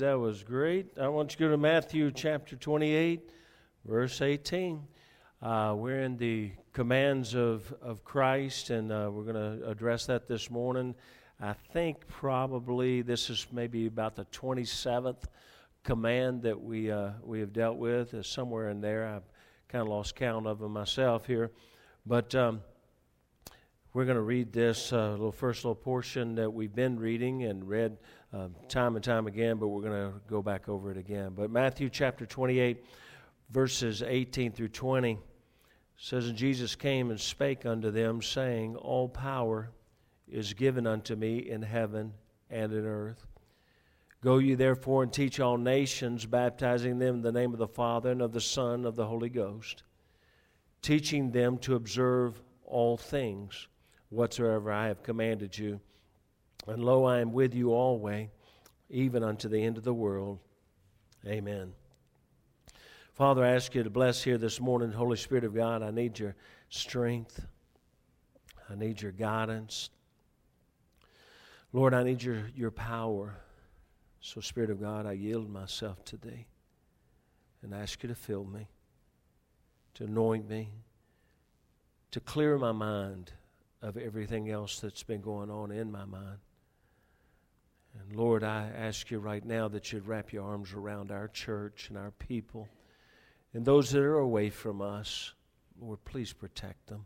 That was great. I want you to go to Matthew chapter 28, verse 18. Uh, we're in the commands of, of Christ, and uh, we're going to address that this morning. I think probably this is maybe about the 27th command that we, uh, we have dealt with, is somewhere in there. I've kind of lost count of them myself here. But um, we're going to read this uh, little first little portion that we've been reading and read uh, time and time again, but we're going to go back over it again. But Matthew chapter 28, verses 18 through 20 says, And Jesus came and spake unto them, saying, All power is given unto me in heaven and in earth. Go ye therefore and teach all nations, baptizing them in the name of the Father and of the Son and of the Holy Ghost, teaching them to observe all things whatsoever I have commanded you. And lo, I am with you always, even unto the end of the world. Amen. Father, I ask you to bless here this morning, Holy Spirit of God. I need your strength. I need your guidance. Lord, I need your, your power. So, Spirit of God, I yield myself to Thee and ask you to fill me, to anoint me, to clear my mind of everything else that's been going on in my mind. And Lord, I ask you right now that you'd wrap your arms around our church and our people and those that are away from us. Lord, please protect them.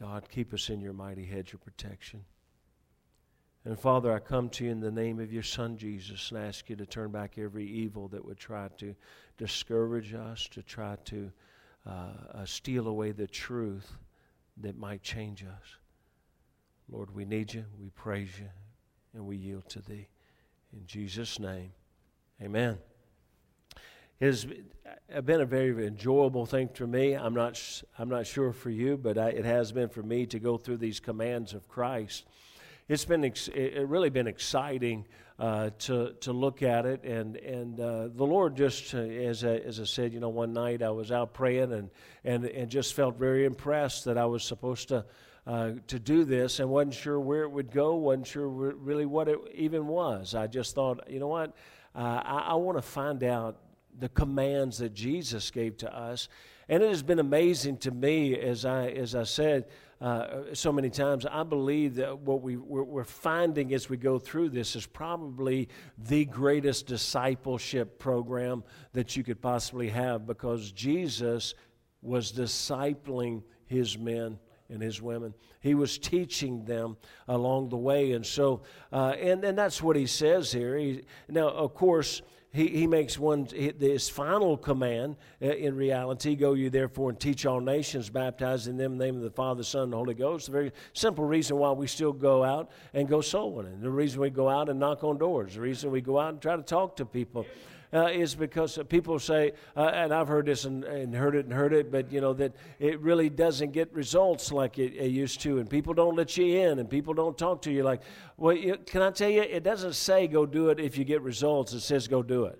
God, keep us in your mighty hedge of protection. And Father, I come to you in the name of your Son Jesus and ask you to turn back every evil that would try to discourage us, to try to uh, uh, steal away the truth that might change us. Lord, we need you, we praise you, and we yield to thee. In Jesus' name, amen. It has been a very enjoyable thing for me. I'm not, I'm not sure for you, but I, it has been for me to go through these commands of Christ. It's been ex- it really been exciting uh, to to look at it, and and uh, the Lord just uh, as I, as I said, you know, one night I was out praying and and and just felt very impressed that I was supposed to uh, to do this and wasn't sure where it would go, wasn't sure really what it even was. I just thought, you know what, uh, I, I want to find out the commands that Jesus gave to us. And it has been amazing to me, as I, as I said uh, so many times, I believe that what we, we're, finding as we go through this is probably the greatest discipleship program that you could possibly have because Jesus was discipling his men and his women. He was teaching them along the way. And so, uh, and, and that's what he says here. He, now, of course, he, he makes one, this final command uh, in reality go you therefore and teach all nations, baptizing them in the name of the Father, Son, and Holy Ghost. The very simple reason why we still go out and go soul winning. The reason we go out and knock on doors. The reason we go out and try to talk to people uh, is because people say, uh, and I've heard this and, and, heard it and heard it, but you know that it really doesn't get results like it, it used to, and people don't let you in, and people don't talk to you like, well, you, can I tell you? It doesn't say go do it if you get results. It says go do it.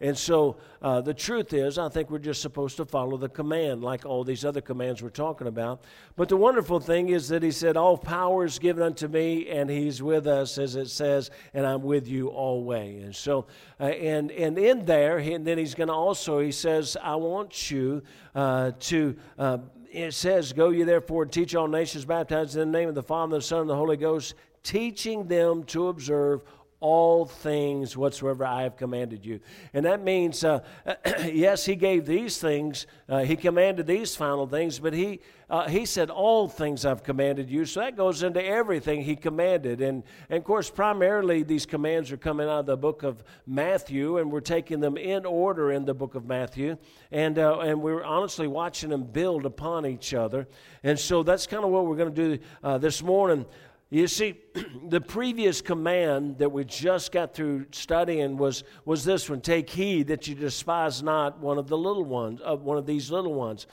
And so uh, the truth is, I think we're just supposed to follow the command, like all these other commands we're talking about. But the wonderful thing is that he said, All power is given unto me, and he's with us, as it says, and I'm with you always. And so, uh, and, and in there, he, and then he's going to also, he says, I want you uh, to uh, it says, Go ye therefore and teach all nations, baptized in the name of the Father, the Son, and the Holy Ghost, teaching them to observe all things whatsoever I have commanded you. And that means, uh, yes, he gave these things, uh, he commanded these final things, but he, uh, he said, All things I've commanded you. So that goes into everything he commanded. And, and of course, primarily these commands are coming out of the book of Matthew, and we're taking them in order in the book of Matthew. And, uh, and we're honestly watching them build upon each other. And so that's kind of what we're going to do uh, this morning. You see, the previous command that we just got through studying was, was this one take heed that you despise not one of the little ones, of one of these little ones.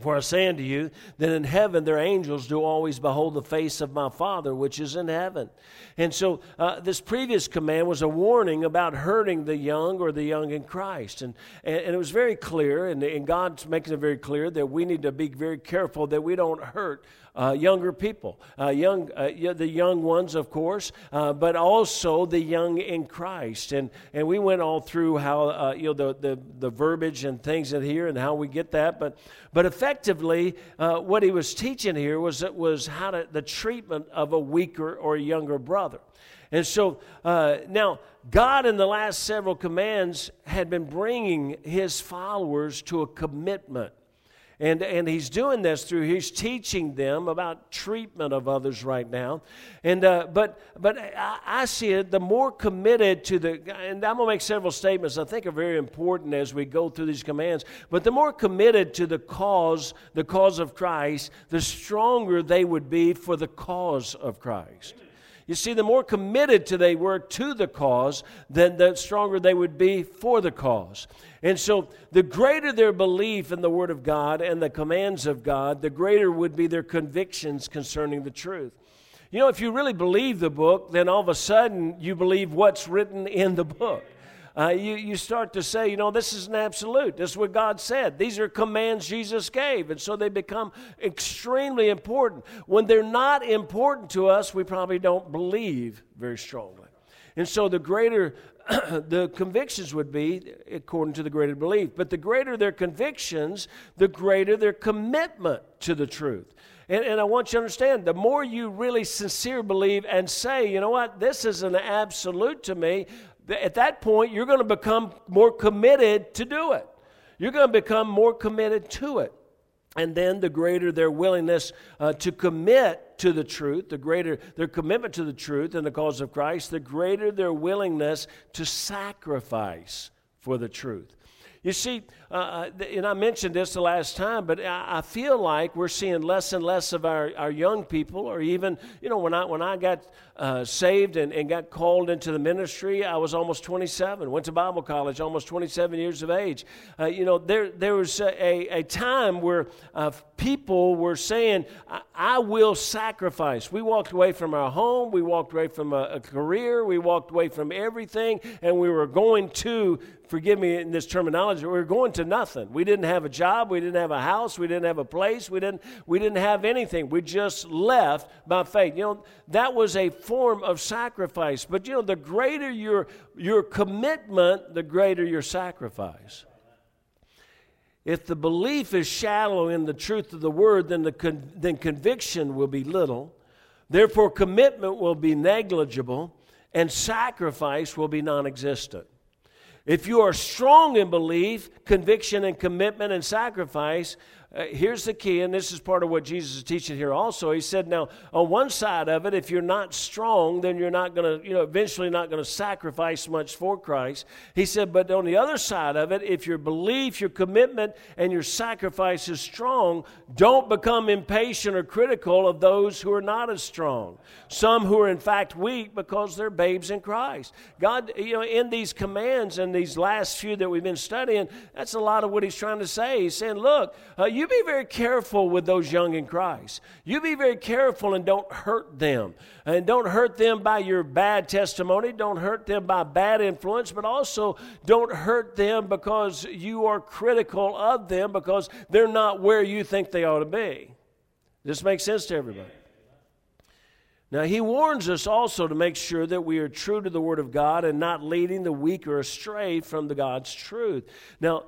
For I say unto you that in heaven their angels do always behold the face of my Father which is in heaven. And so uh, this previous command was a warning about hurting the young or the young in Christ. And, and, and it was very clear, and, and God's making it very clear that we need to be very careful that we don't hurt uh, younger people, uh, young, uh, the young ones, of course, uh, but also the young in Christ. And, and we went all through how, uh, you know, the, the, the verbiage and things in here and how we get that. But, but effectively, uh, what he was teaching here was, was how to, the treatment of a weaker or a younger brother. And so now, God, in the last several commands, had been bringing his followers to a commitment and, and he's doing this through, he's teaching them about treatment of others right now. And, uh, but but I, I, see it, the more committed to the, and I'm going to make several statements I think are very important as we go through these commands, but the more committed to the cause, the cause of Christ, the stronger they would be for the cause of Christ. You see, the more committed to they were to the cause, then the stronger they would be for the cause. And so, the greater their belief in the Word of God and the commands of God, the greater would be their convictions concerning the truth. You know, if you really believe the book, then all of a sudden you believe what's written in the book. Uh, you, you start to say, you know, this is an absolute. This is what God said. These are commands Jesus gave. And so they become extremely important. When they're not important to us, we probably don't believe very strongly. And so the greater the convictions would be according to the greater belief. But the greater their convictions, the greater their commitment to the truth. And, and I want you to understand the more you really sincere believe and say, you know what, this is an absolute to me, at that point you're going to become more committed to do it. You're going to become more committed to it. And then the greater their willingness uh, to commit to the truth, the greater their commitment to the truth and the cause of Christ, the greater their willingness to sacrifice for the truth. You see, uh, uh and I mentioned this the last time, but I, feel like we're seeing less and less of our, our young people, or even, you know, when I, when I got uh, saved and, and got called into the ministry, I was almost 27. Went to Bible college, almost 27 years of age. Uh, you know, there, there was a, a time where uh, people were saying, I, I, will sacrifice. We walked away from our home, we walked away from a, a career, we walked away from everything, and we were going to forgive me in this terminology, we were going to nothing. We didn't have a job, we didn't have a house, we didn't have a place, we didn't, we didn't have anything. We just left by faith. You know, that was a form of sacrifice. But you know, the greater your, your commitment, the greater your sacrifice. If the belief is shallow in the truth of the word, then, the con- then conviction will be little. Therefore, commitment will be negligible, and sacrifice will be non existent. If you are strong in belief, conviction, and commitment and sacrifice, uh, here's the key, and this is part of what Jesus is teaching here also. He said, now, on one side of it, if you're not strong, then you're not going to, you know, eventually not going to sacrifice much for Christ. He said, but on the other side of it, if your belief, your commitment, and your sacrifice is strong, don't become impatient or critical of those who are not as strong. Some who are, in fact, weak because they're babes in Christ. God, you know, in these commands and these last few that we've been studying, that's a lot of what He's trying to say. He's saying, look, uh, you you be very careful with those young in Christ. You be very careful and don't hurt them. And don't hurt them by your bad testimony. Don't hurt them by bad influence, but also don't hurt them because you are critical of them because they're not where you think they ought to be. This makes sense to everybody. Now, he warns us also to make sure that we are true to the Word of God and not leading the weaker astray from the God's truth. Now,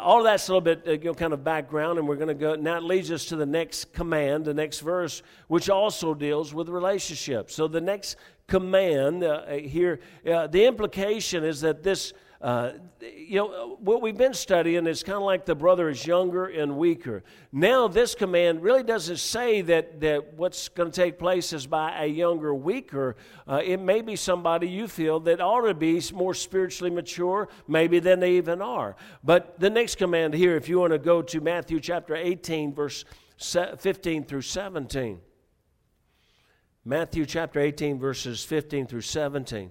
all of that's a little bit uh, you know, kind of background, and we're going to go. Now, it leads us to the next command, the next verse, which also deals with relationships. So, the next command uh, here, uh, the implication is that this uh, you know, what we've been studying is kind of like the brother is younger and weaker. Now, this command really doesn't say that, that what's going to take place is by a younger, weaker. Uh, it may be somebody you feel that ought to be more spiritually mature, maybe than they even are. But the next command here, if you want to go to Matthew chapter 18, verse 15 through 17. Matthew chapter 18, verses 15 through 17.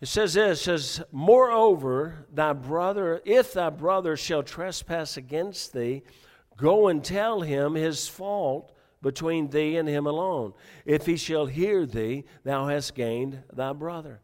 It says this, it says, Moreover, thy brother, if thy brother shall trespass against thee, go and tell him his fault between thee and him alone. If he shall hear thee, thou hast gained thy brother.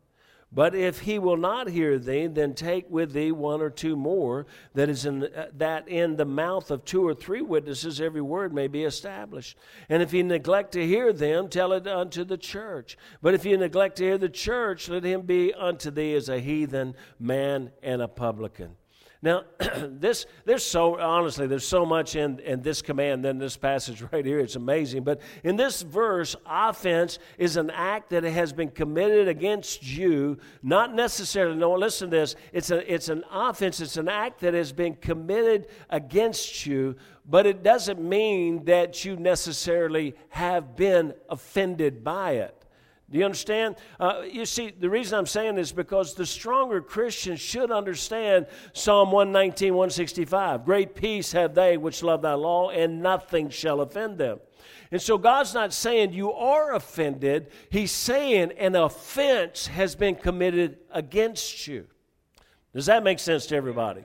But if he will not hear thee, then take with thee one or two more, that is in the, that in the mouth of two or three witnesses every word may be established. And if he neglect to hear them, tell it unto the church. But if he neglect to hear the church, let him be unto thee as a heathen man and a publican. Now, this there's so honestly there's so much in, in this command than this passage right here. It's amazing. But in this verse, offense is an act that has been committed against you, not necessarily. No, listen to this. It's a it's an offense. It's an act that has been committed against you, but it doesn't mean that you necessarily have been offended by it. Do you understand? Uh, you see, the reason I'm saying this is because the stronger Christians should understand Psalm 119, 165. Great peace have they which love thy law, and nothing shall offend them. And so God's not saying you are offended, He's saying an offense has been committed against you. Does that make sense to everybody?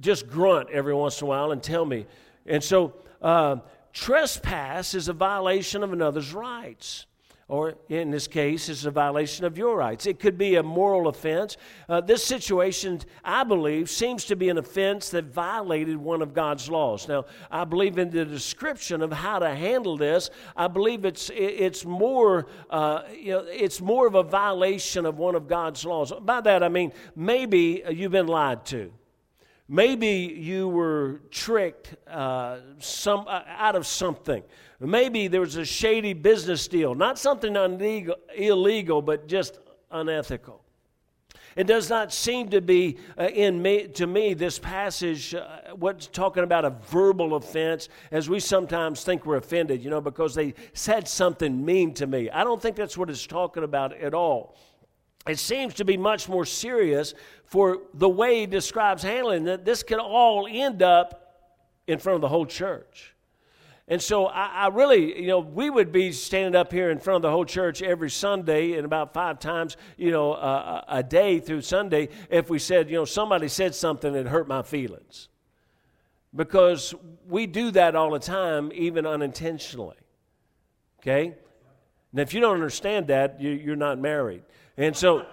Just grunt every once in a while and tell me. And so, uh, trespass is a violation of another's rights or in this case, is a violation of your rights. It could be a moral offense. Uh, this situation, I believe, seems to be an offense that violated one of God's laws. Now, I believe in the description of how to handle this. I believe it's it's more uh, you know it's more of a violation of one of God's laws. By that I mean maybe you've been lied to. Maybe you were tricked uh, some, uh, out of something. Maybe there was a shady business deal, not something illegal, illegal but just unethical. It does not seem to be uh, in me, to me this passage uh, what's talking about a verbal offense as we sometimes think we're offended, you know, because they said something mean to me. I don't think that's what it's talking about at all. It seems to be much more serious for the way he describes handling that this could all end up in front of the whole church. And so I, I, really, you know, we would be standing up here in front of the whole church every Sunday and about five times, you know, uh, a day through Sunday if we said, you know, somebody said something that hurt my feelings. Because we do that all the time, even unintentionally. Okay? And if you don't understand that, you, you're not married. And so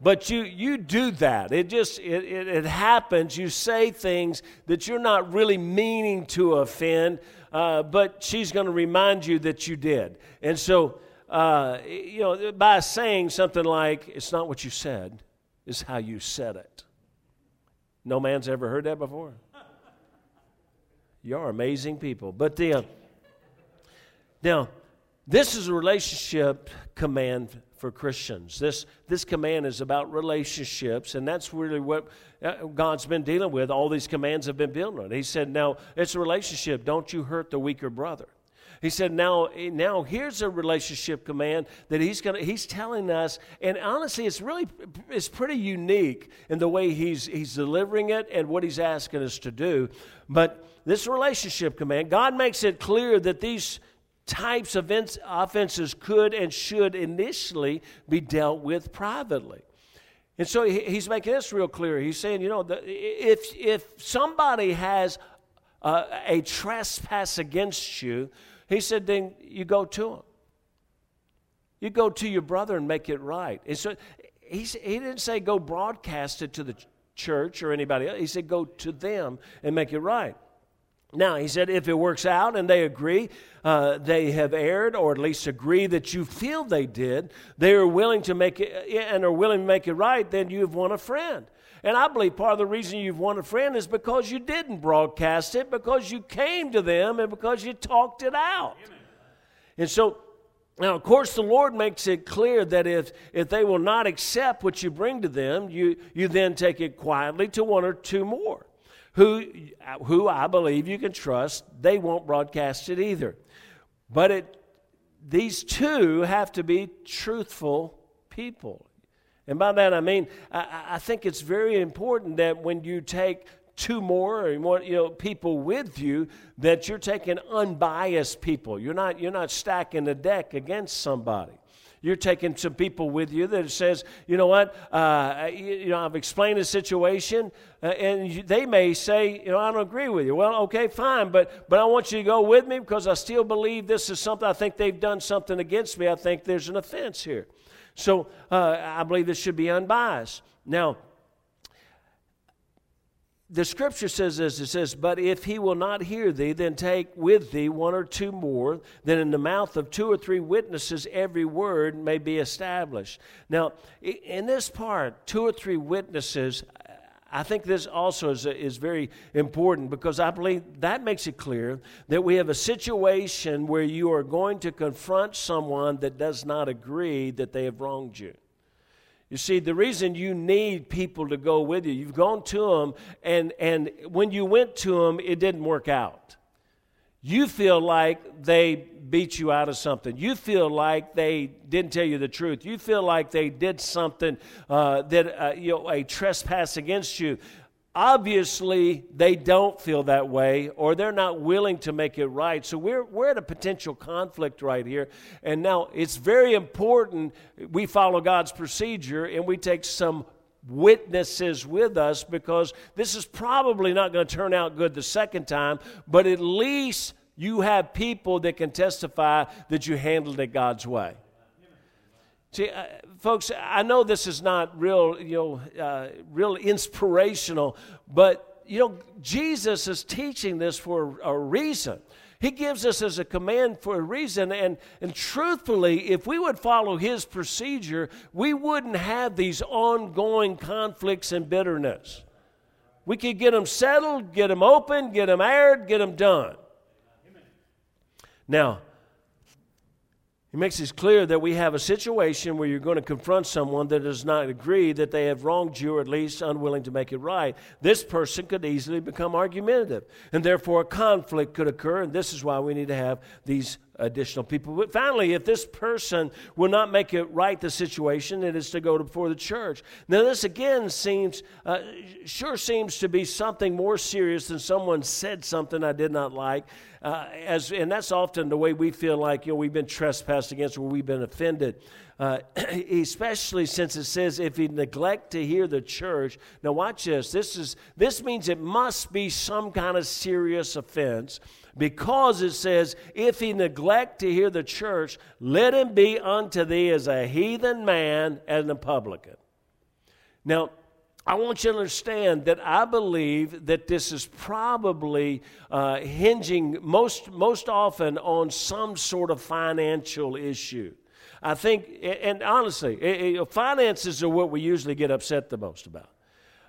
but you you do that. It just it, it, it, happens. You say things that you're not really meaning to offend uh, but she's going to remind you that you did. And so uh, you know by saying something like it's not what you said it's how you said it. No man's ever heard that before. You're amazing people. But the uh, now this is a relationship command for Christians. This, this command is about relationships, and that's really what uh, God's been dealing with. All these commands have been built on. He said, Now, it's a relationship. Don't you hurt the weaker brother. He said, now, now here's a relationship command that he's gonna he's telling us, and honestly, it's really it's pretty unique in the way he's he's delivering it and what he's asking us to do. But this relationship command, God makes it clear that these types of offenses could and should initially be dealt with privately. And so he's making this real clear. He's saying, you know, if, if somebody has a, a trespass against you, he said, then you go to him. You go to your brother and make it right. And so he, he didn't say go broadcast it to the church or anybody else. He said go to them and make it right. Now, he said, if it works out and they agree uh, they have erred, or at least agree that you feel they did, they are willing to make it and are willing to make it right, then you've won a friend. And I believe part of the reason you've won a friend is because you didn't broadcast it, because you came to them, and because you talked it out. Amen. And so, now, of course, the Lord makes it clear that if, if they will not accept what you bring to them, you, you then take it quietly to one or two more who, who I believe you can trust, they won't broadcast it either. But it, these two have to be truthful people. And by that I mean, I, I think it's very important that when you take two more or more, you know, people with you, that you're taking unbiased people. You're not, you're not stacking the deck against somebody. You're taking some people with you that says, you know what, uh, you, you, know, I've explained the situation, uh, and you, they may say, you know, I don't agree with you. Well, okay, fine, but but I want you to go with me because I still believe this is something. I think they've done something against me. I think there's an offense here. So uh, I believe this should be unbiased. Now, the scripture says this it says, But if he will not hear thee, then take with thee one or two more, then in the mouth of two or three witnesses every word may be established. Now, in this part, two or three witnesses, I think this also is, is very important because I believe that makes it clear that we have a situation where you are going to confront someone that does not agree that they have wronged you. You see, the reason you need people to go with you, you've gone to them, and, and when you went to them, it didn't work out. You feel like they beat you out of something. You feel like they didn't tell you the truth. You feel like they did something uh, that, uh, you know, a trespass against you obviously they don't feel that way or they're not willing to make it right. So we're, we're at a potential conflict right here. And now it's very important we follow God's procedure and we take some witnesses with us because this is probably not going to turn out good the second time, but at least you have people that can testify that you handled it God's way. See, uh, folks, I know this is not real, you know, uh, real inspirational, but you know, Jesus is teaching this for a reason. He gives us as a command for a reason. And, and truthfully, if we would follow his procedure, we wouldn't have these ongoing conflicts and bitterness. We could get them settled, get them open, get them aired, get them done. Now, he makes it clear that we have a situation where you're going to confront someone that does not agree that they have wronged you or at least unwilling to make it right. This person could easily become argumentative, and therefore a conflict could occur, and this is why we need to have these additional people. But finally, if this person will not make it right the situation, it is to go before the church. Now, this again seems, uh, sure seems to be something more serious than someone said something I did not like. Uh, as, and that's often the way we feel like you know, we've been trespassed against or we've been offended. Uh, especially since it says if you neglect to hear the church. Now, watch this. This, is, this means it must be some kind of serious offense because it says, If he neglect to hear the church, let him be unto thee as a heathen man and a publican. Now, I want you to understand that I believe that this is probably uh, hinging most, most often on some sort of financial issue. I think, and honestly, finances are what we usually get upset the most about.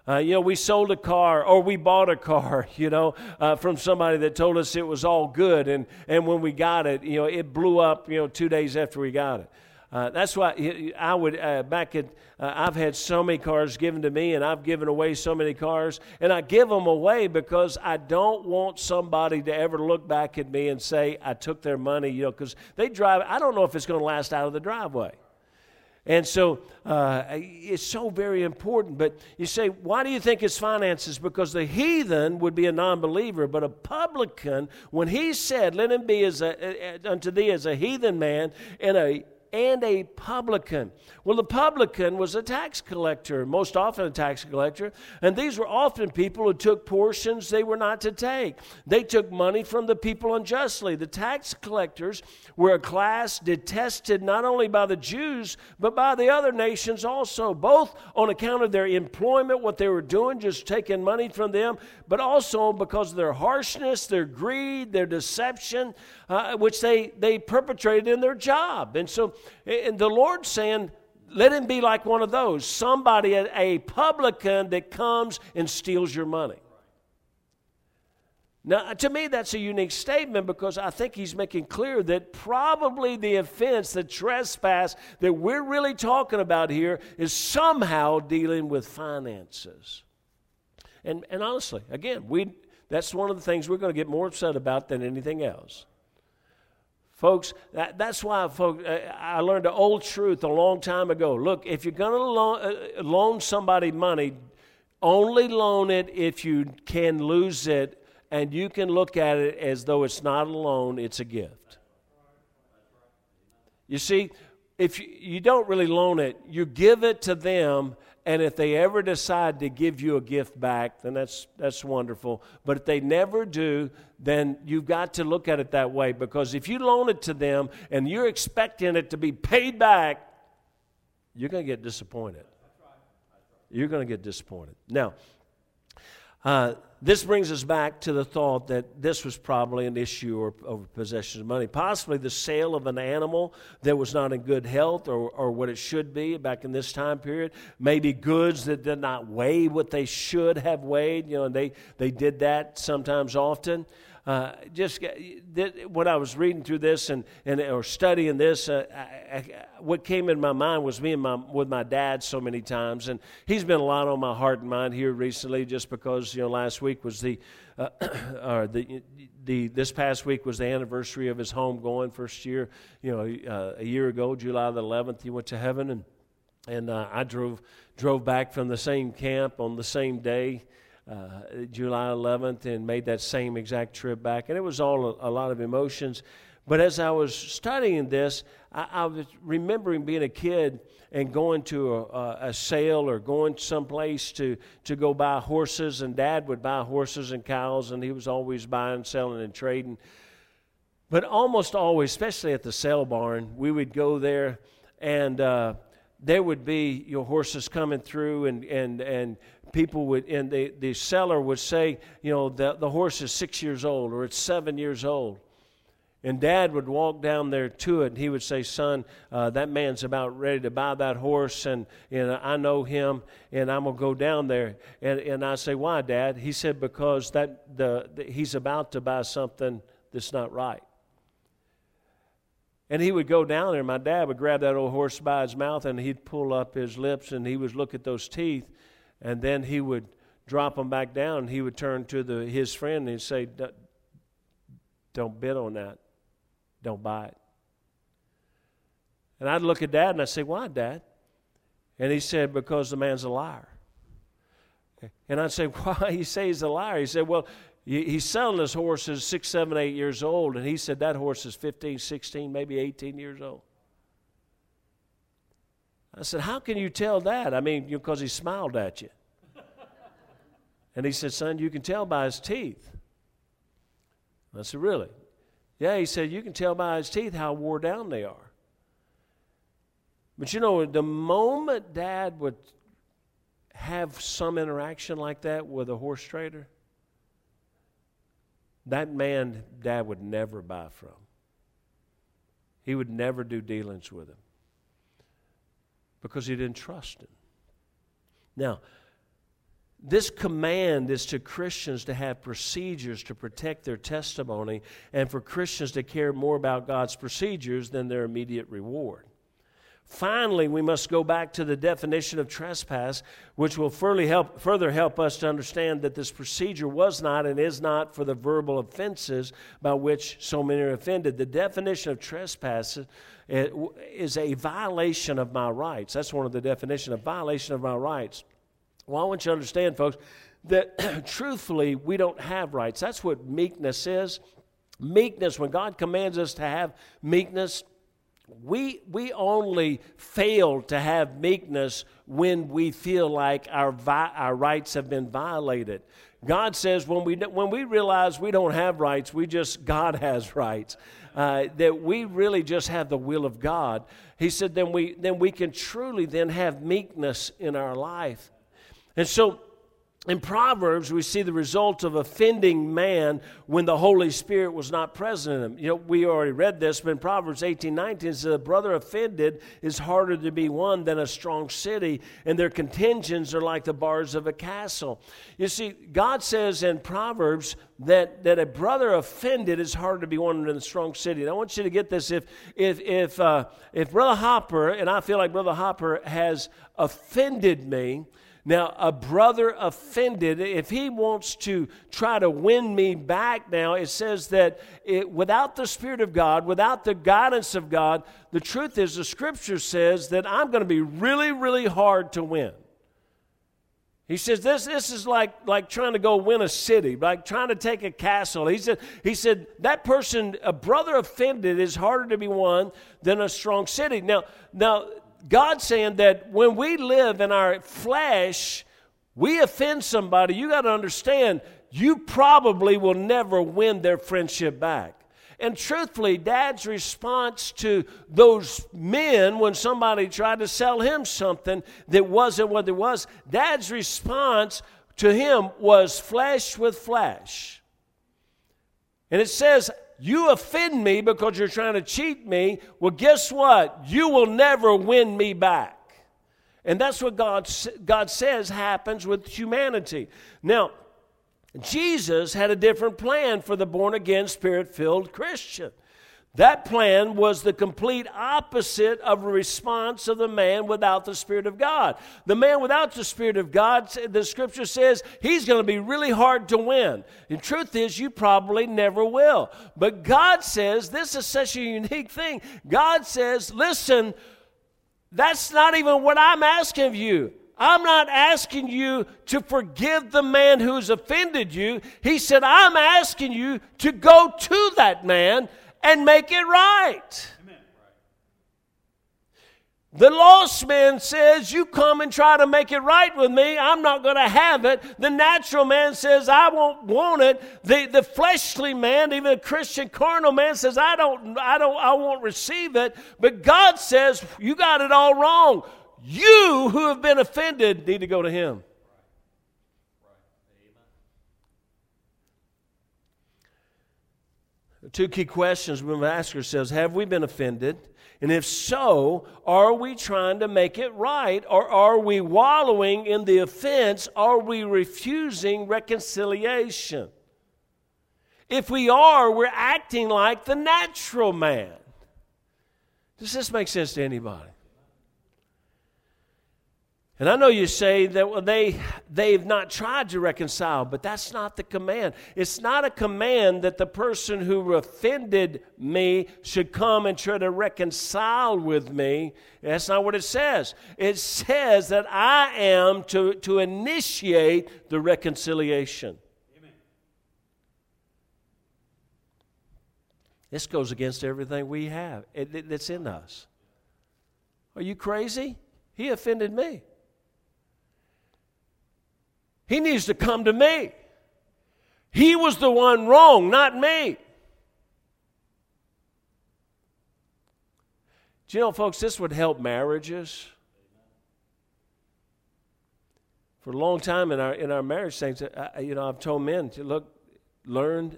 Uh, you know, we sold a car or we bought a car, you know, uh, from somebody that told us it was all good. And, and when we got it, you know, it blew up, you know, two days after we got it. Uh, that's why I would, uh, back at, uh, I've had so many cars given to me and I've given away so many cars. And I give them away because I don't want somebody to ever look back at me and say, I took their money, you know, because they drive, I don't know if it's going to last out of the driveway. And so uh, it's so very important. But you say, why do you think it's finances? Because the heathen would be a non believer, but a publican, when he said, Let him be as a, unto thee as a heathen man and a and a publican. Well, the publican was a tax collector, most often a tax collector, and these were often people who took portions they were not to take. They took money from the people unjustly. The tax collectors were a class detested not only by the Jews, but by the other nations also, both on account of their employment, what they were doing, just taking money from them, but also because of their harshness, their greed, their deception, uh, which they, they perpetrated in their job. And so and the Lord's saying, let him be like one of those somebody, a publican that comes and steals your money. Now, to me, that's a unique statement because I think he's making clear that probably the offense, the trespass that we're really talking about here is somehow dealing with finances. And, and honestly, again, we, that's one of the things we're going to get more upset about than anything else. Folks, that, that's why folks, I learned an old truth a long time ago. Look, if you're going to loan, uh, loan somebody money, only loan it if you can lose it, and you can look at it as though it's not a loan, it's a gift. You see, if you, you don't really loan it, you give it to them and if they ever decide to give you a gift back, then that's, that's wonderful. But if they never do, then you've got to look at it that way because if you loan it to them and you're expecting it to be paid back, you're going to get disappointed. You're going to get disappointed. Now, uh, this brings us back to the thought that this was probably an issue of possession of money. Possibly the sale of an animal that was not in good health or, or what it should be back in this time period. Maybe goods that did not weigh what they should have weighed. You know, they, they did that sometimes often. Uh, just when I was reading through this and, and or studying this, uh, I, I, what came in my mind was me and my with my dad so many times, and he's been a lot on my heart and mind here recently, just because you know last week was the uh, or the the this past week was the anniversary of his home going first year. You know, uh, a year ago, July the 11th, he went to heaven, and and uh, I drove drove back from the same camp on the same day uh, July 11th and made that same exact trip back. And it was all a, a lot of emotions. But as I was studying this, I, I, was remembering being a kid and going to a, a, sale or going someplace to, to go buy horses. And Dad would buy horses and cows, and he was always buying, selling, and trading. But almost always, especially at the sale barn, we would go there and uh, there would be your horses coming through and, and, and people would, and the, the seller would say, you know, the, the horse is six years old or it's seven years old. And dad would walk down there to it and he would say, Son, uh, that man's about ready to buy that horse and, and I know him and I'm going to go down there. And, and I say, Why, dad? He said, Because that, the, the, he's about to buy something that's not right. And he would go down there. and My dad would grab that old horse by his mouth and he'd pull up his lips and he would look at those teeth and then he would drop them back down. He would turn to the, his friend and say, Don't bid on that. Don't buy it. And I'd look at dad and I'd say, Why, dad? And he said, Because the man's a liar. And I'd say, Why? He say he's a liar. He said, Well, he's selling his horses six, seven, eight years old. And he said that horse is 15, 16, maybe 18 years old. I said, How can you tell that? I mean, because he smiled at you. And he said, Son, you can tell by his teeth. I said, Really? Yeah, he said, You can tell by his teeth how wore down they are. But you know, the moment dad would have some interaction like that with a horse trader, that man dad would never buy from. He would never do dealings with him because he didn't trust him. Now, this command is to Christians to have procedures to protect their testimony and for Christians to care more about God's procedures than their immediate reward. Finally, we must go back to the definition of trespass, which will further help, further help us to understand that this procedure was not and is not for the verbal offenses by which so many are offended. The definition of trespass is a violation of my rights. That's one of the definition, of violation of my rights. Well, I want you to understand, folks, that truthfully, we don't have rights. That's what meekness is. Meekness, when God commands us to have meekness, we, we only fail to have meekness when we feel like our, vi- our rights have been violated. God says when we, when we realize we don't have rights, we just, God has rights. Uh, that we really just have the will of God. He said, then we, then we can truly then have meekness in our life. And so in Proverbs, we see the result of offending man when the Holy Spirit was not present in him. You know, we already read this, but in Proverbs 18 19 it says, A brother offended is harder to be won than a strong city, and their contentions are like the bars of a castle. You see, God says in Proverbs that, that a brother offended is harder to be won than a strong city. And I want you to get this if, if, if, uh, if Brother Hopper, and I feel like Brother Hopper has offended me, now, a brother offended, if he wants to try to win me back now, it says that it, without the Spirit of God, without the guidance of God, the truth is the scripture says that I'm going to be really, really hard to win. He says this, this is like, like trying to go win a city, like trying to take a castle. He said, he said that person, a brother offended, is harder to be won than a strong city. Now, now God's saying that when we live in our flesh, we offend somebody, you got to understand, you probably will never win their friendship back. And truthfully, dad's response to those men when somebody tried to sell him something that wasn't what it was, dad's response to him was flesh with flesh. And it says, You offend me because you're trying to cheat me. Well, guess what? You will never win me back. And that's what God, God says happens with humanity. Now, Jesus had a different plan for the born again, spirit filled Christian. That plan was the complete opposite of a response of the man without the Spirit of God. The man without the Spirit of God, the scripture says, he's going to be really hard to win. The truth is, you probably never will. But God says, this is such a unique thing. God says, listen, that's not even what I'm asking of you. I'm not asking you to forgive the man who's offended you. He said, I'm asking you to go to that man and make it right. The lost man says, You come and try to make it right with me. I'm not going to have it. The natural man says, I won't want it. The, the fleshly man, even a Christian carnal man, says, I don't, I don't, I won't receive it. But God says, You got it all wrong. You who have been offended need to go to Him. Two key questions we must ask ourselves Have we been offended? And if so, are we trying to make it right? Or are we wallowing in the offense? Are we refusing reconciliation? If we are, we're acting like the natural man. Does this make sense to anybody? And I know you say that well, they, they've not tried to reconcile, but that's not the command. It's not a command that the person who offended me should come and try to reconcile with me. That's not what it says. It says that I am to, to initiate the reconciliation. Amen. This goes against everything we have that's in us. Are you crazy? He offended me. He needs to come to me. He was the one wrong, not me. Do you know, folks, this would help marriages? For a long time in our in our marriage things, I, you know, I've told men to look, learn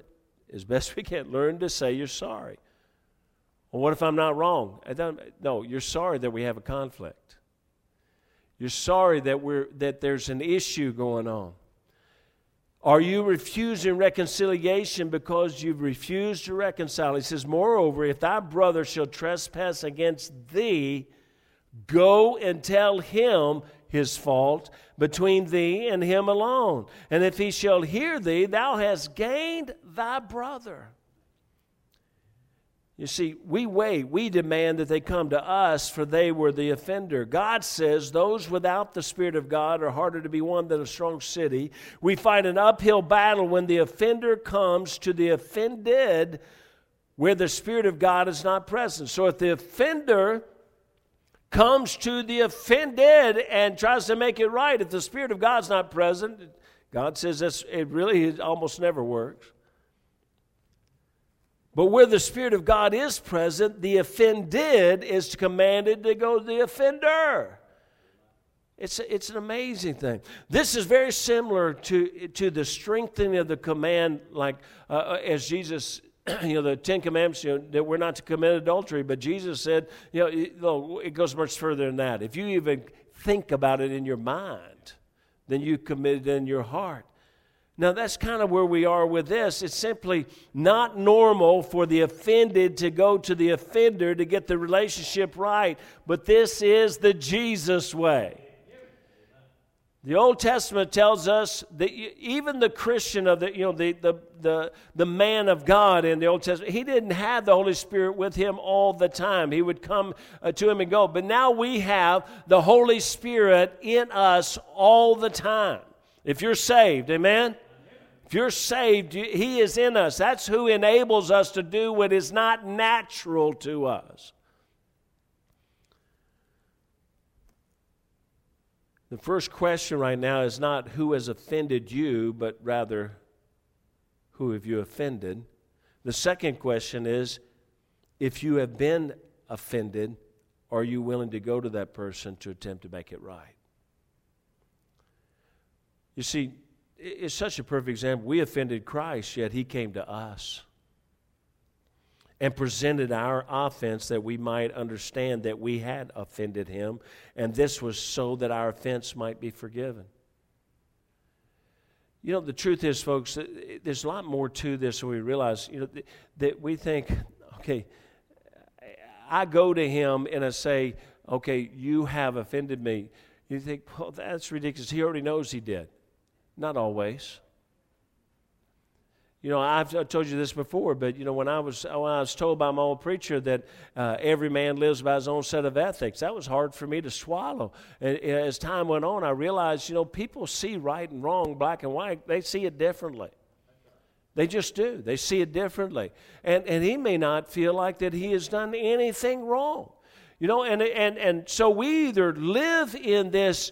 as best we can, learn to say you're sorry. Well, what if I'm not wrong? no, you're sorry that we have a conflict. You're sorry that, we're, that there's an issue going on. Are you refusing reconciliation because you've refused to reconcile? He says, Moreover, if thy brother shall trespass against thee, go and tell him his fault between thee and him alone. And if he shall hear thee, thou hast gained thy brother. You see, we wait, we demand that they come to us, for they were the offender. God says those without the Spirit of God are harder to be won than a strong city. We fight an uphill battle when the offender comes to the offended where the Spirit of God is not present. So if the offender comes to the offended and tries to make it right, if the Spirit of God's not present, God says this, it really almost never works. But where the Spirit of God is present, the offended is commanded to go to the offender. It's, a, it's an amazing thing. This is very similar to, to the strengthening of the command, like uh, uh as Jesus, you know, the Ten Commandments, you know, that we're not to commit adultery. But Jesus said, you know, it goes much further than that. If you even think about it in your mind, then you commit it in your heart. Now, that's kind of where we are with this. It's simply not normal for the offended to go to the offender to get the relationship right, but this is the Jesus way. The Old Testament tells us that even the Christian of the, you know, the, the, the, the man of God in the Old Testament, he didn't have the Holy Spirit with him all the time. He would come uh, to him and go. But now we have the Holy Spirit in us all the time. If you're saved, amen? If you're saved, he is in us. That's who enables us to do what is not natural to us. The first question right now is not who has offended you, but rather who have you offended? The second question is if you have been offended, are you willing to go to that person to attempt to make it right? You see, it's such a perfect example. We offended Christ, yet he came to us and presented our offense that we might understand that we had offended him, and this was so that our offense might be forgiven. You know, the truth is, folks, uh, there's a lot more to this than we realize. You know, that we think, okay, I go to him and I say, okay, you have offended me. You think, well, that's ridiculous. He already knows he did. Not always. You know, I've told you this before, but you know, when I was when I was told by my old preacher that uh, every man lives by his own set of ethics, that was hard for me to swallow. And, as time went on, I realized, you know, people see right and wrong, black and white. They see it differently. They just do. They see it differently, and and he may not feel like that he has done anything wrong. You know, and and and so we either live in this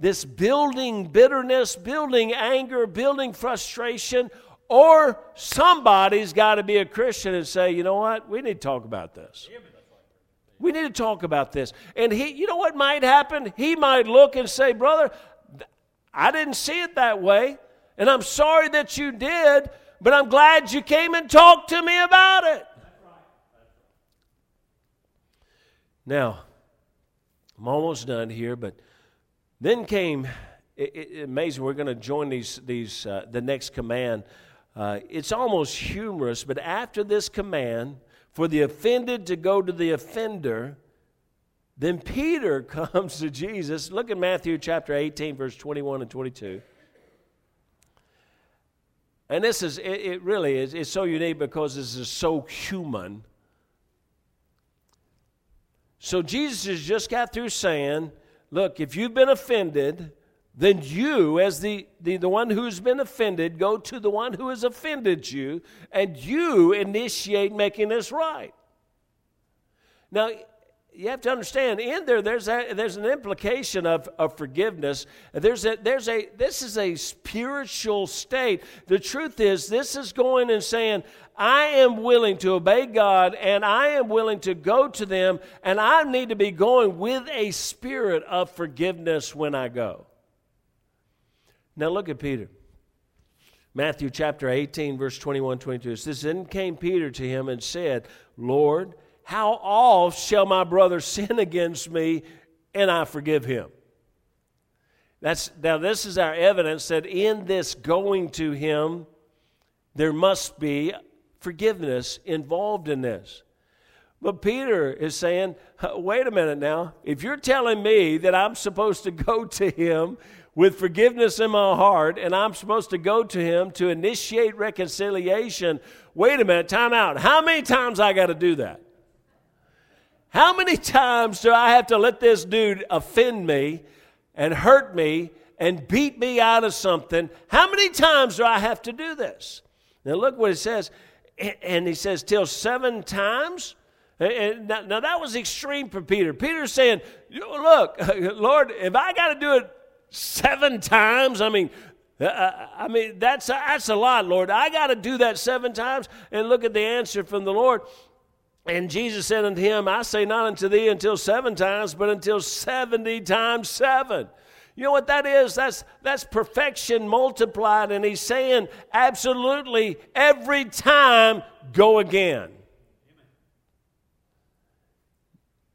this building bitterness, building anger, building frustration or somebody's got to be a Christian and say, you know what, we need to talk about this. We need to talk about this. And he, you know what might happen? He might look and say, brother, I didn't see it that way. And I'm sorry that you did, but I'm glad you came and talked to me about it. Now, I'm almost done here, but then came, it, it, amazing, we're going to join these, these uh, the next command uh, it's almost humorous, but after this command for the offended to go to the offender, then Peter comes to Jesus. Look at Matthew chapter 18, verse 21 and 22. And this is, it, it really is, it's so unique because this is so human. So Jesus has just got through saying, Look, if you've been offended, then you, as the, the, the one who's been offended, go to the one who has offended you, and you initiate making this right. Now, you have to understand in there there's a, there's an implication of, of forgiveness there's a there's a this is a spiritual state the truth is this is going and saying i am willing to obey god and i am willing to go to them and i need to be going with a spirit of forgiveness when i go now look at Peter. Matthew chapter 18, verse 21 22. It says, Then came Peter to him and said, Lord, how oft shall my brother sin against me and I forgive him? That's, now, this is our evidence that in this going to him, there must be forgiveness involved in this. But Peter is saying, wait a minute now. If you're telling me that I'm supposed to go to him with forgiveness in my heart and I'm supposed to go to him to initiate reconciliation. Wait a minute, time out. How many times I got to do that? How many times do I have to let this dude offend me and hurt me and beat me out of something? How many times do I have to do this? Now look what it says. And he says, till seven times? Now that was extreme for Peter. Peter's saying, Look, Lord, if I got to do it seven times. I mean, uh, uh, I mean that's that's a lot, Lord. I got to do that seven times. And look at the answer from the Lord. And Jesus said unto him, I say not unto thee until seven times, but until seventy times seven. You know what that is? That's that's perfection multiplied. And he's saying absolutely every time go again.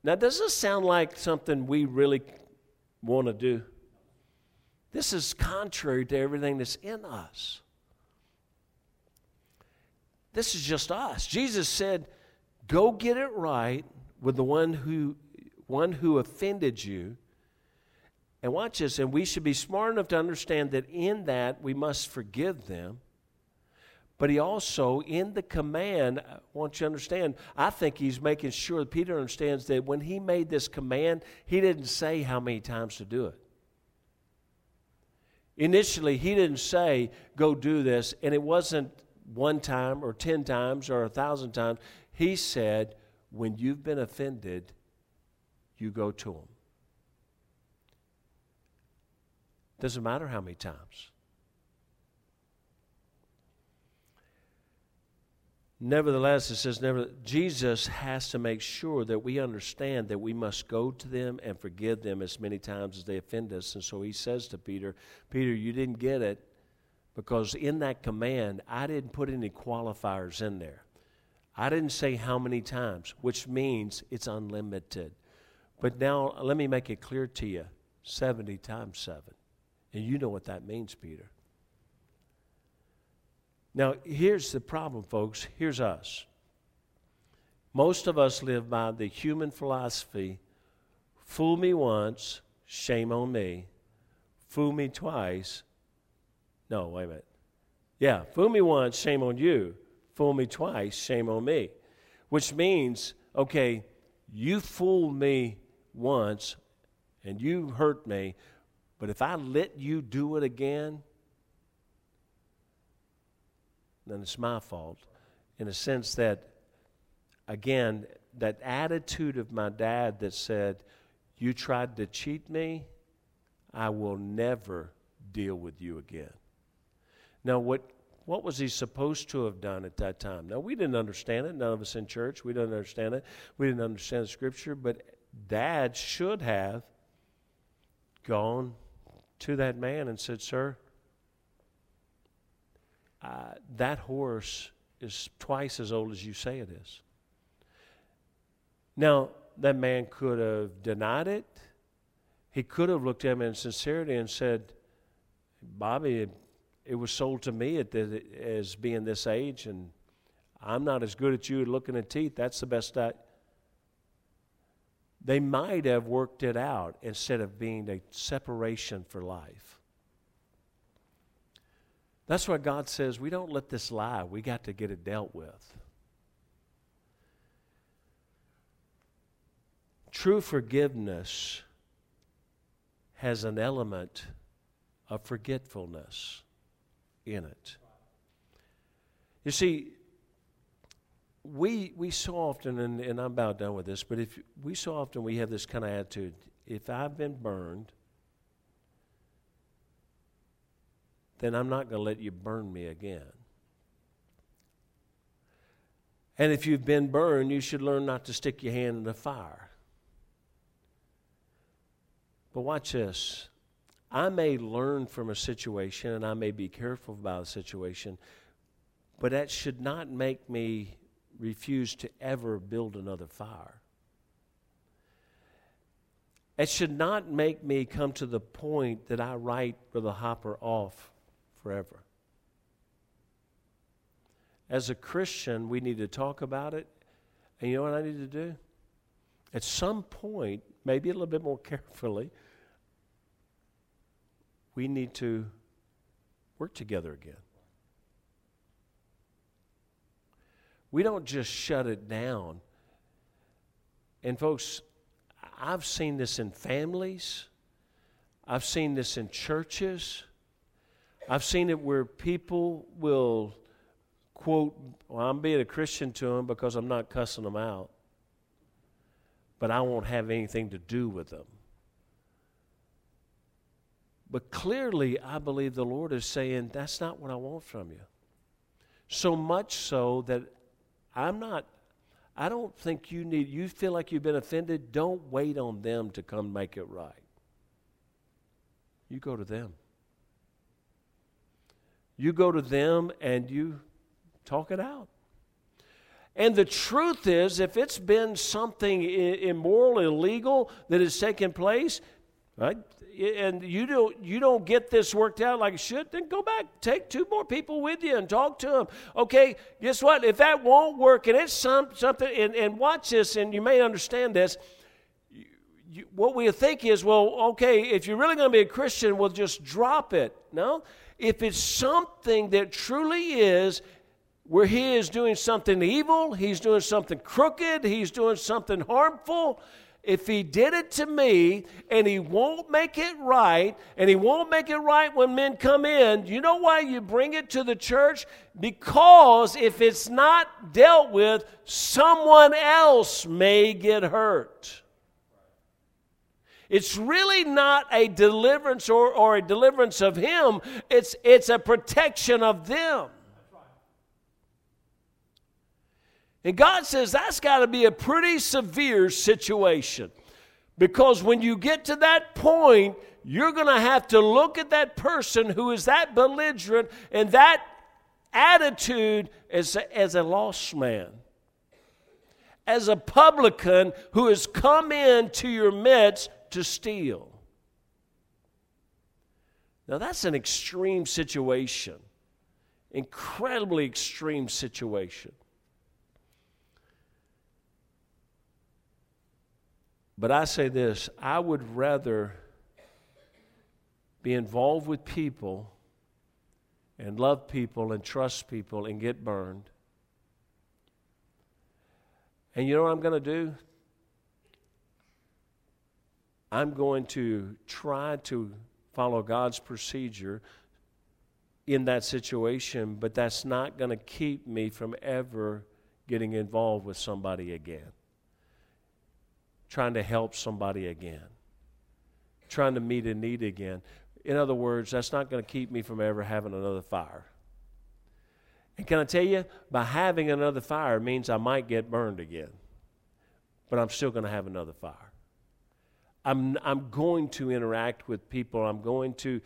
Now, does this sound like something we really want to do? This is contrary to everything that's in us. This is just us. Jesus said, Go get it right with the one who, one who offended you, And watch this, and we should be smart enough to understand that in that we must forgive them. But he also, in the command, I want you to understand, I think he's making sure that Peter understands that when he made this command, he didn't say how many times to do it. Initially, he didn't say, go do this, and it wasn't one time or ten times or a thousand times. He said, when you've been offended, you go to them. Doesn't matter how many times. Nevertheless, it says, never, Jesus has to make sure that we understand that we must go to them and forgive them as many times as they offend us. And so he says to Peter, Peter, you didn't get it because in that command, I didn't put any qualifiers in there. I didn't say how many times, which means it's unlimited. But now let me make it clear to you 70 times 7. And you know what that means, Peter. Now, here's the problem, folks. Here's us. Most of us live by the human philosophy fool me once, shame on me. Fool me twice. No, wait a minute. Yeah, fool me once, shame on you. Fool me twice, shame on me. Which means, okay, you fooled me once and you hurt me, but if I let you do it again, then it's my fault. In a sense that, again, that attitude of my dad that said, You tried to cheat me, I will never deal with you again. Now, what, what was he supposed to have done at that time? Now, we didn't understand it. None of us in church, we didn't understand it. We didn't understand the scripture, but dad should have gone to that man and said, Sir, uh, that horse is twice as old as you say it is. Now, that man could have denied it. He could have looked at him in sincerity and said, Bobby, it was sold to me at the, as being this age, and I'm not as good at you at looking at teeth. That's the best I. They might have worked it out instead of being a separation for life. That's why God says we don't let this lie. We got to get it dealt with. True forgiveness has an element of forgetfulness in it. You see, we, we so often, and, and I'm about done with this, but if we so often we have this kind of attitude if I've been burned, then I'm not going to let you burn me again. And if you've been burned, you should learn not to stick your hand in the fire. But watch this. I may learn from a situation and I may be careful about a situation, but that should not make me refuse to ever build another fire. It should not make me come to the point that I write Brother Hopper off forever. As a Christian, we need to talk about it. And you know what I need to do? At some point, maybe a little bit more carefully, we need to work together again. We don't just shut it down. And, folks, I've seen this in families, I've seen this in churches, I've seen it where people will quote, Well, I'm being a Christian to them because I'm not cussing them out, but I won't have anything to do with them. But clearly, I believe the Lord is saying, That's not what I want from you. So much so that I'm not, I don't think you need, you feel like you've been offended, don't wait on them to come make it right. You go to them. You go to them and you talk it out. And the truth is, if it's been something immoral, illegal that has taken place, right? and you don't you don't get this worked out like it should, then go back, take two more people with you and talk to them. Okay, guess what? If that won't work and it's some, something, and, and watch this, and you may understand this. you, what we think is, well, okay, if you're really going to be a Christian, we'll just drop it. No. If it's something that truly is where he is doing something evil, he's doing something crooked, he's doing something harmful, if he did it to me and he won't make it right, and he won't make it right when men come in, you know why you bring it to the church? Because if it's not dealt with, someone else may get hurt. It's really not a deliverance or, or a deliverance of him, it's, it's a protection of them. And God says that's got to be a pretty severe situation. Because when you get to that point, you're going to have to look at that person who is that belligerent and that attitude as a, as a lost man, as a publican who has come into your midst to steal. Now, that's an extreme situation, incredibly extreme situation. But I say this I would rather be involved with people and love people and trust people and get burned. And you know what I'm going to do? I'm going to try to follow God's procedure in that situation, but that's not going to keep me from ever getting involved with somebody again trying to help somebody again, trying to meet a need again. In other words, that's not going to keep me from ever having another fire. And can I tell you, by having another fire means I might get burned again, but I'm still going to have another fire. I'm, I'm going to interact with people. I'm going to,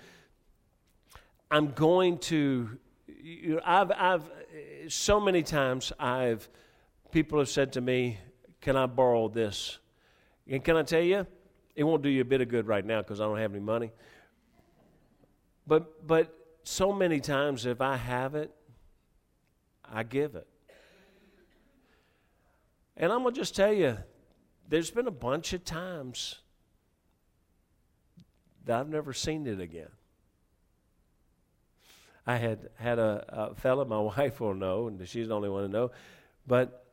I'm going to, you know, I've, I've, so many times I've, people have said to me, can I borrow this? And can I tell you, it won't do you a bit of good right now because I don't have any money. But but so many times if I have it, I give it. And I'm gonna just tell you, there's been a bunch of times that I've never seen it again. I had had a, a fella, my wife will know, and she's the only one to know, but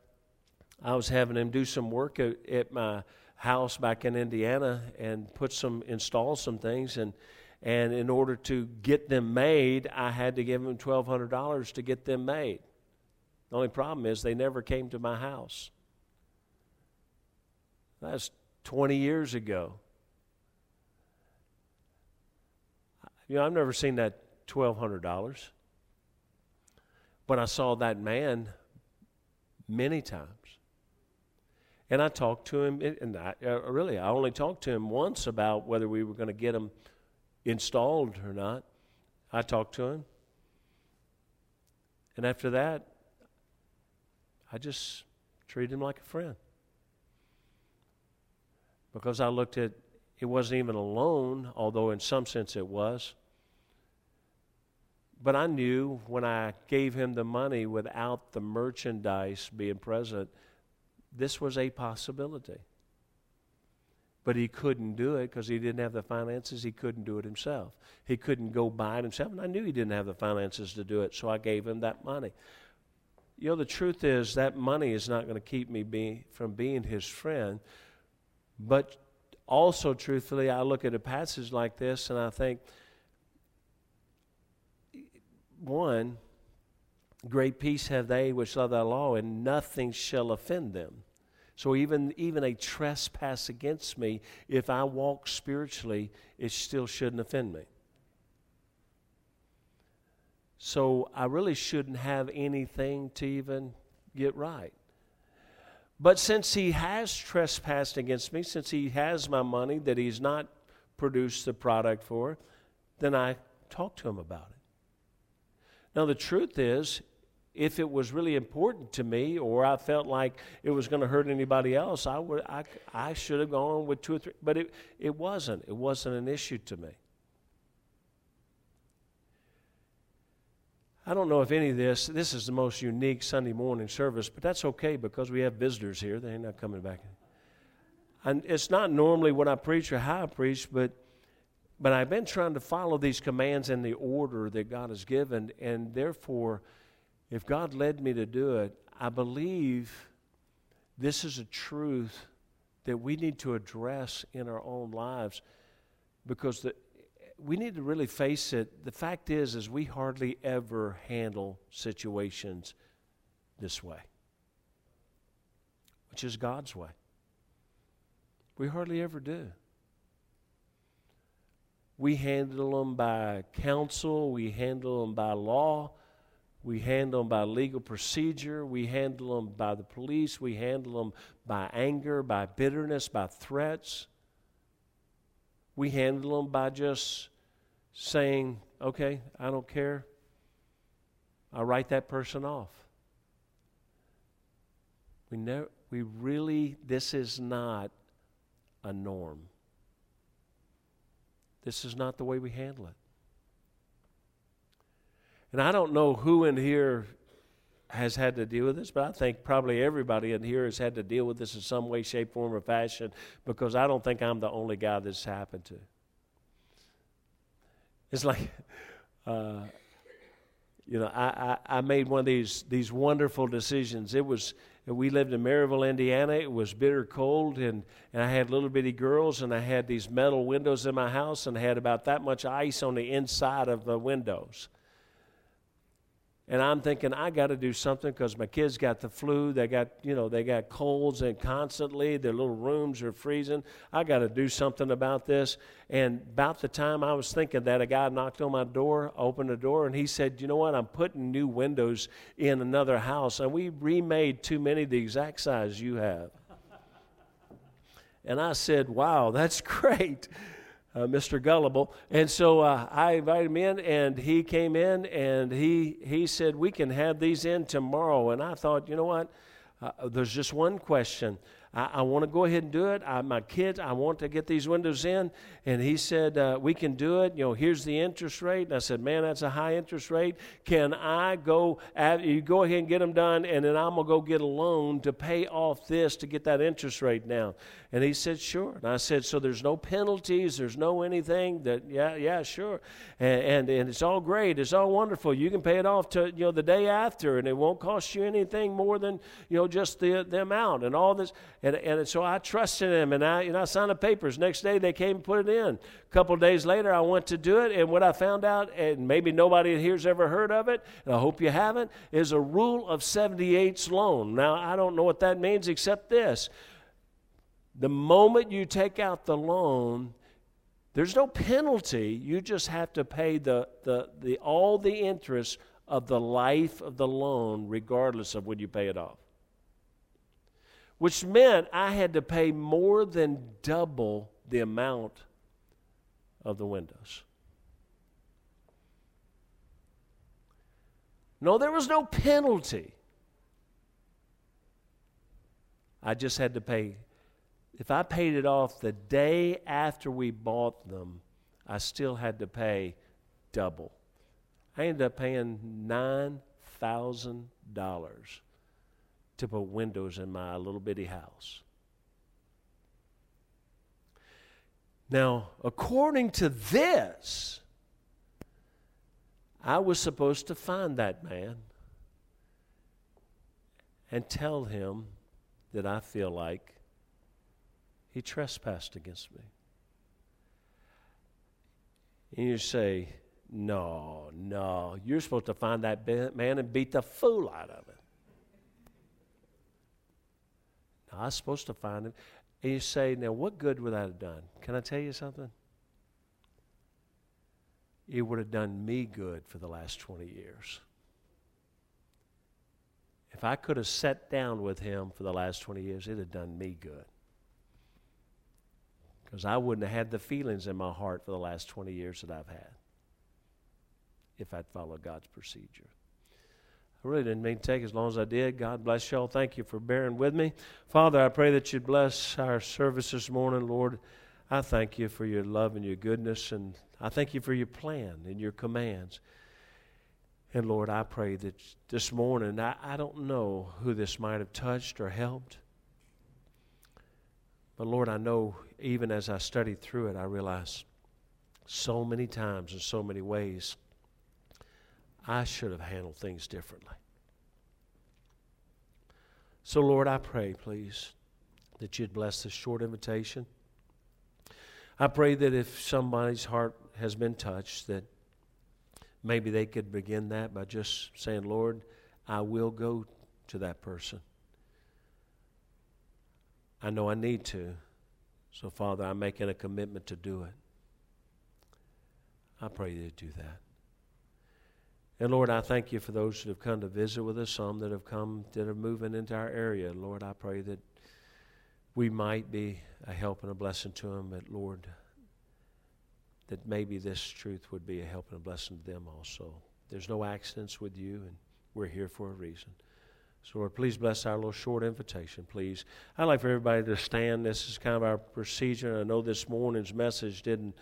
I was having him do some work at, at my house back in Indiana and put some install some things and and in order to get them made, I had to give them twelve hundred dollars to get them made. The only problem is they never came to my house. That's twenty years ago. You know, I've never seen that twelve hundred dollars. But I saw that man many times. And I talked to him, and I, uh, really, I only talked to him once about whether we were going to get him installed or not. I talked to him. And after that, I just treated him like a friend. Because I looked at it wasn't even a loan, although in some sense it was. But I knew when I gave him the money without the merchandise being present this was a possibility. But he couldn't do it because he didn't have the finances. He couldn't do it himself. He couldn't go buy it himself. And I knew he didn't have the finances to do it, so I gave him that money. You know, the truth is that money is not going to keep me be, from being his friend. But also, truthfully, I look at a passage like this and I think, one, Great peace have they which love thy law, and nothing shall offend them. So even, even a trespass against me, if I walk spiritually, it still shouldn't offend me. So I really shouldn't have anything to even get right. But since he has trespassed against me, since he has my money that he's not produced the product for, then I talk to him about it. Now, the truth is, if it was really important to me or I felt like it was going to hurt anybody else, I, would, I, I should have gone with two or three. But it, it wasn't. It wasn't an issue to me. I don't know if any of this, this is the most unique Sunday morning service, but that's okay because we have visitors here. They're not coming back. and it's not normally what I preach or how I preach, but but I've been trying to follow these commands in the order that God has given, and therefore, if God led me to do it, I believe this is a truth that we need to address in our own lives because the, we need to really face it. The fact is, is we hardly ever handle situations this way, which is God's way. We hardly ever do. We handle them by counsel, we handle them by law, we handle them by legal procedure, we handle them by the police, we handle them by anger, by bitterness, by threats. We handle them by just saying, okay, I don't care. I'll write that person off. We, never, we really, this is not a norm. This is not the way we handle it. And I don't know who in here has had to deal with this, but I think probably everybody in here has had to deal with this in some way, shape, form, or fashion because I don't think I'm the only guy this happened to. It's like, uh, you know, I, I, I made one of these, these wonderful decisions. It was, we lived in Merrillville, Indiana. It was bitter cold, and, and I had little bitty girls, and I had these metal windows in my house, and I had about that much ice on the inside of the windows. And I'm thinking I got to do something because my kids got the flu. They got you know they got colds and constantly their little rooms are freezing. I got to do something about this. And about the time I was thinking that, a guy knocked on my door, opened the door, and he said, "You know what? I'm putting new windows in another house, and we remade too many the exact size you have." and I said, "Wow, that's great." Uh, Mr. Gullible. And so uh, I invited him in, and he came in, and he he said we can have these in tomorrow. And I thought, you know what? Uh, there's just one question. I, I want to go ahead and do it. I, my kids, I want to get these windows in. And he said, uh, We can do it. You know, here's the interest rate. And I said, Man, that's a high interest rate. Can I go, at, you go ahead and get them done, and then I'm going to go get a loan to pay off this to get that interest rate down? And he said, Sure. And I said, So there's no penalties, there's no anything that, yeah, yeah, sure. And, and, and it's all great, it's all wonderful. You can pay it off to, you know, the day after, and it won't cost you anything more than, you know, just the, the amount and all this. And, and so I trusted him, and I, know, I signed the papers. Next day they came and put it in. A couple days later, I went to do it, and what I found out, and maybe nobody here's ever heard of it, and I hope you haven't, is a rule of 78's loan. Now, I don't know what that means except this the moment you take out the loan, there's no penalty. You just have to pay the, the, the, all the interest of the life of the loan, regardless of when you pay it off. Which meant I had to pay more than double the amount of the windows. No, there was no penalty. I just had to pay if I paid it off the day after we bought them, I still had to pay double. I ended up paying $9,000 to put windows in my little bitty house. Now, according to this, I was supposed to find that man and tell him that I feel like he trespassed against me. And you say, No, no, you're supposed to find that man and beat the fool out of him. No, I was supposed to find him. And you say, Now, what good would that have done? Can I tell you something? It would have done me good for the last 20 years. If I could have sat down with him for the last 20 years, it'd have done me good because I wouldn't have had the feelings in my heart for the last 20 years that I've had if I'd followed God's procedure. I really didn't mean to take as long as I did. God bless y'all. Thank you for bearing with me. Father, I pray that you'd bless our service this morning, Lord. I thank you for your love and your goodness, and I thank you for your plan and your commands. And Lord, I pray that this morning, I, I don't know who this might have touched or helped. But Lord, I know even as I studied through it, I realized so many times in so many ways, I should have handled things differently. So, Lord, I pray, please, that you'd bless this short invitation. I pray that if somebody's heart has been touched, that maybe they could begin that by just saying, Lord, I will go to that person. I know I need to. So, Father, I'm making a commitment to do it. I pray you to do that. And Lord, I thank you for those that have come to visit with us, some that have come that are moving into our area. Lord, I pray that we might be a help and a blessing to them, but Lord, that maybe this truth would be a help and a blessing to them also. There's no accidents with you, and we're here for a reason. So, Lord, please bless our little short invitation, please. I'd like for everybody to stand. This is kind of our procedure. I know this morning's message didn't